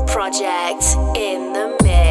Mother the put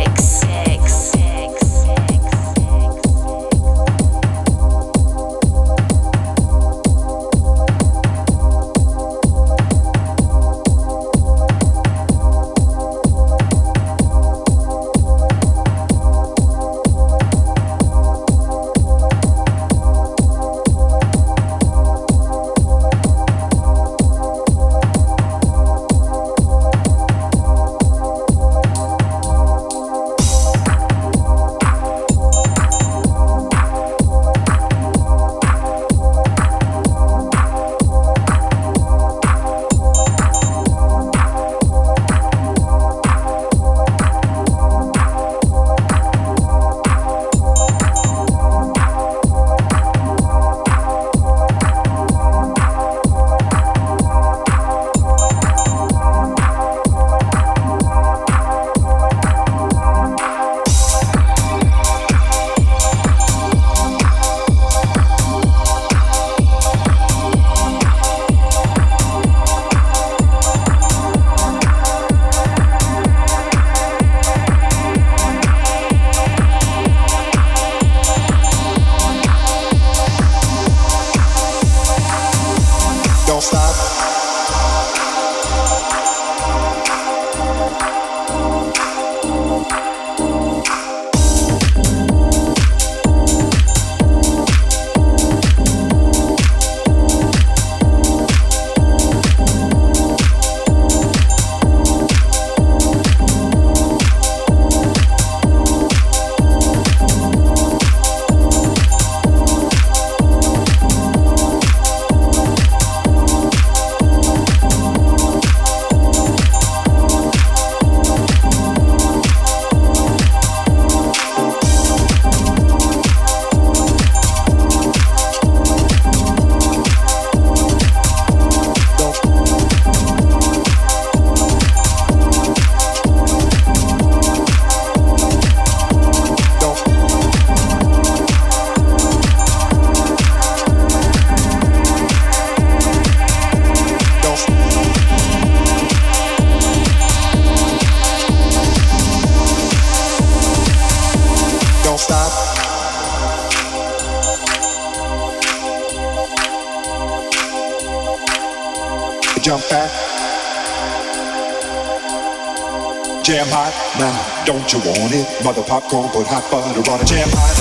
hot butter on a jam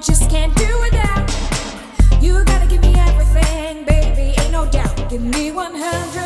just can't do without. You gotta give me everything, baby, ain't no doubt. Give me 100.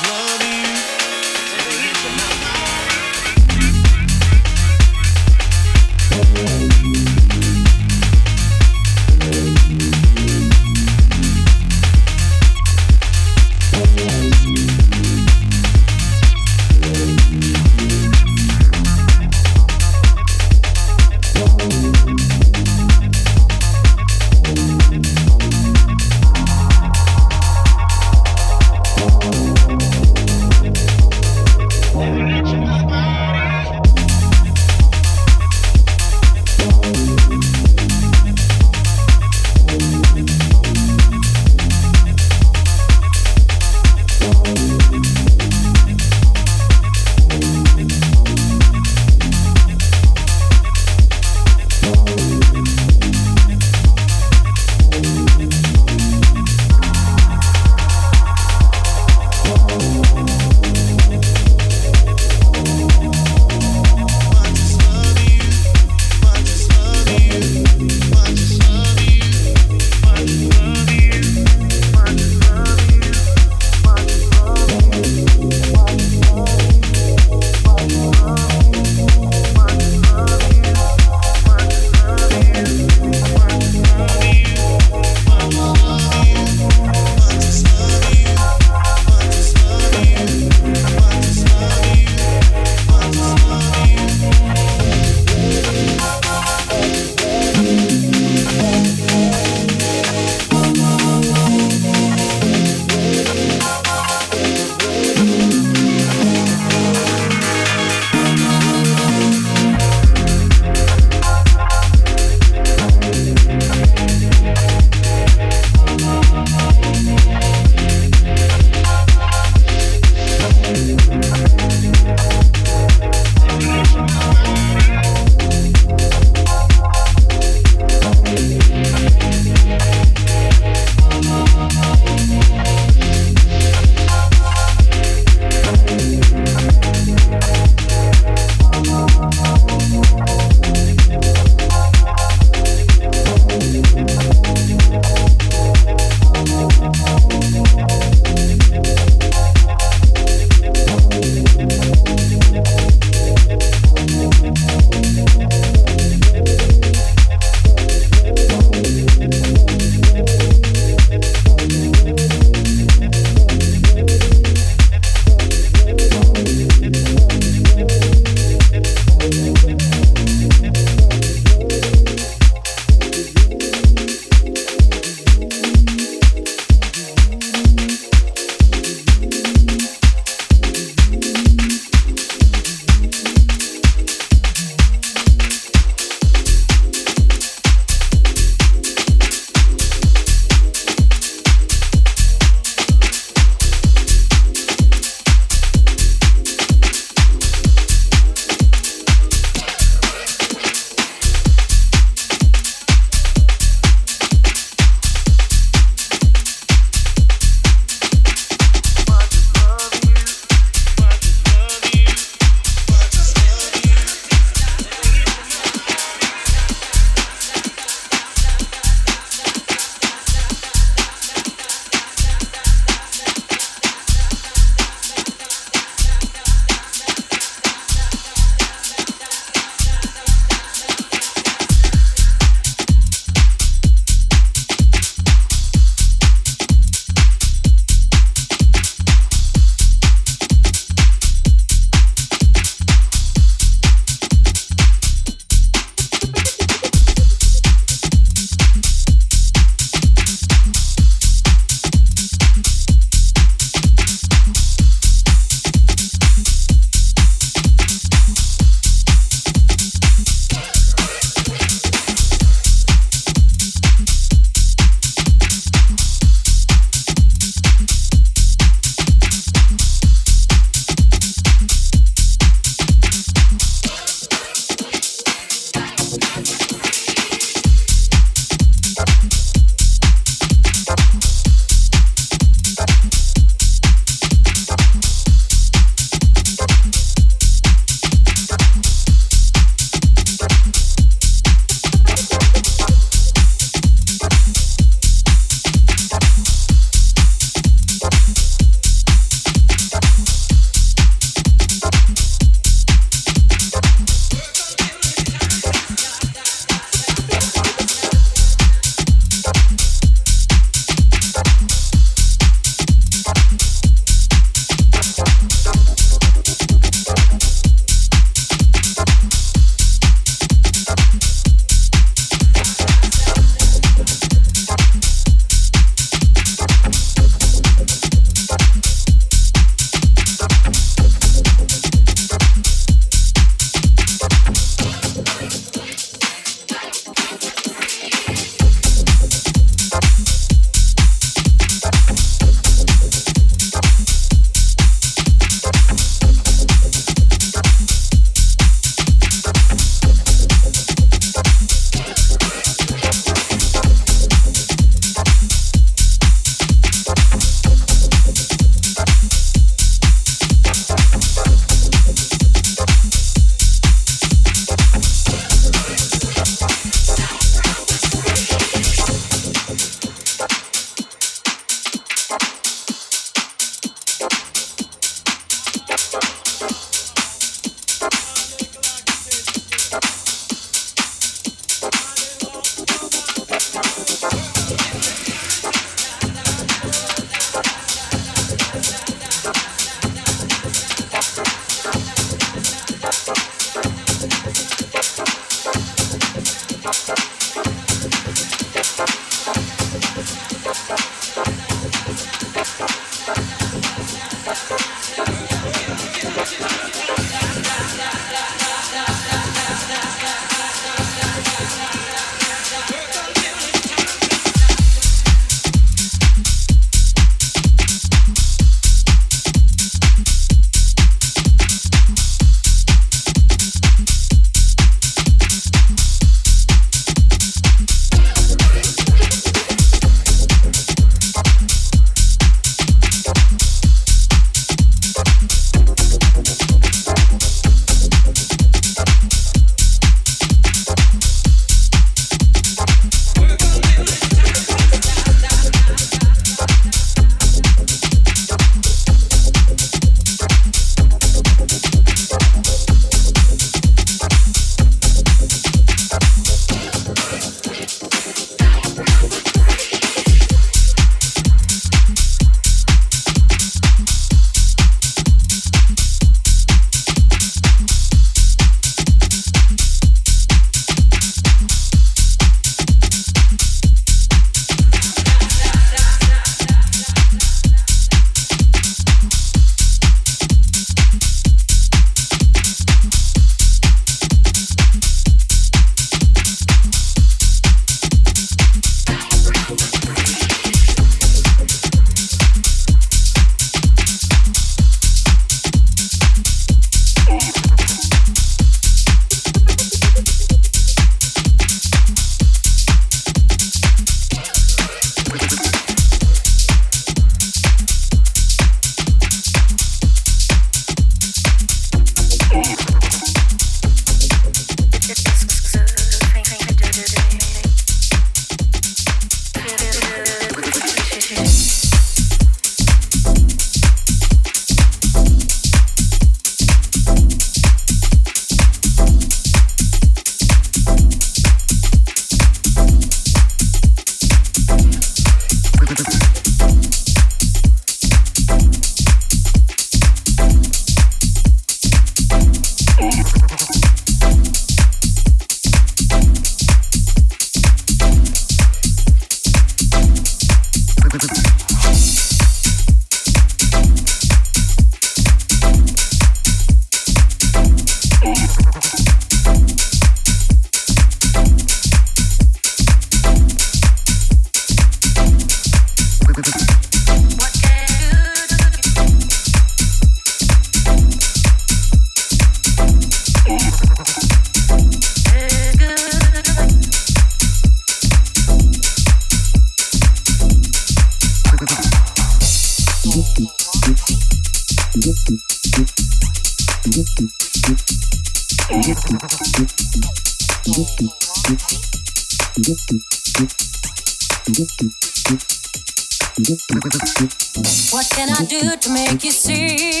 To make you see?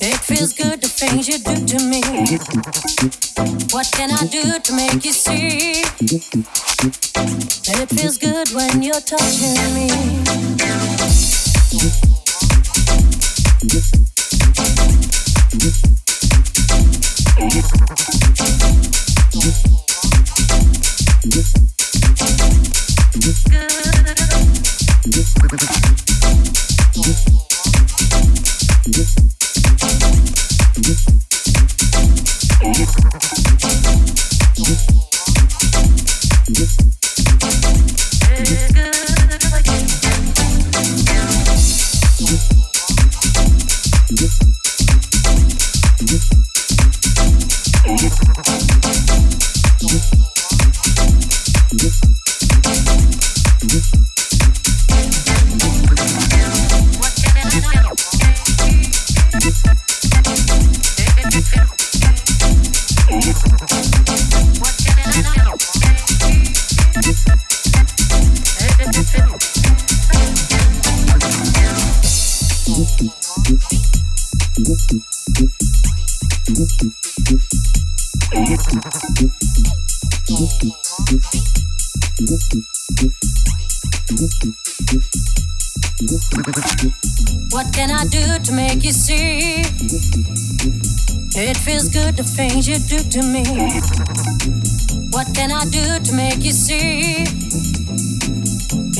It feels good the things you do to me. What can I do to make you see? That it feels good when you're touching me. What can I do to make you see? It feels good the things you do to me. What can I do to make you see?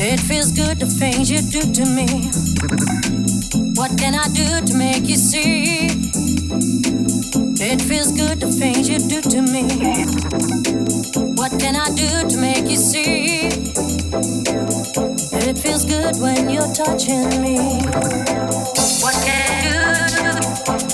It feels good the things you do to me. What can I do to make you see? It feels good the things you do to me. What can I do to make you see? It feels good when you're touching me. What can I do?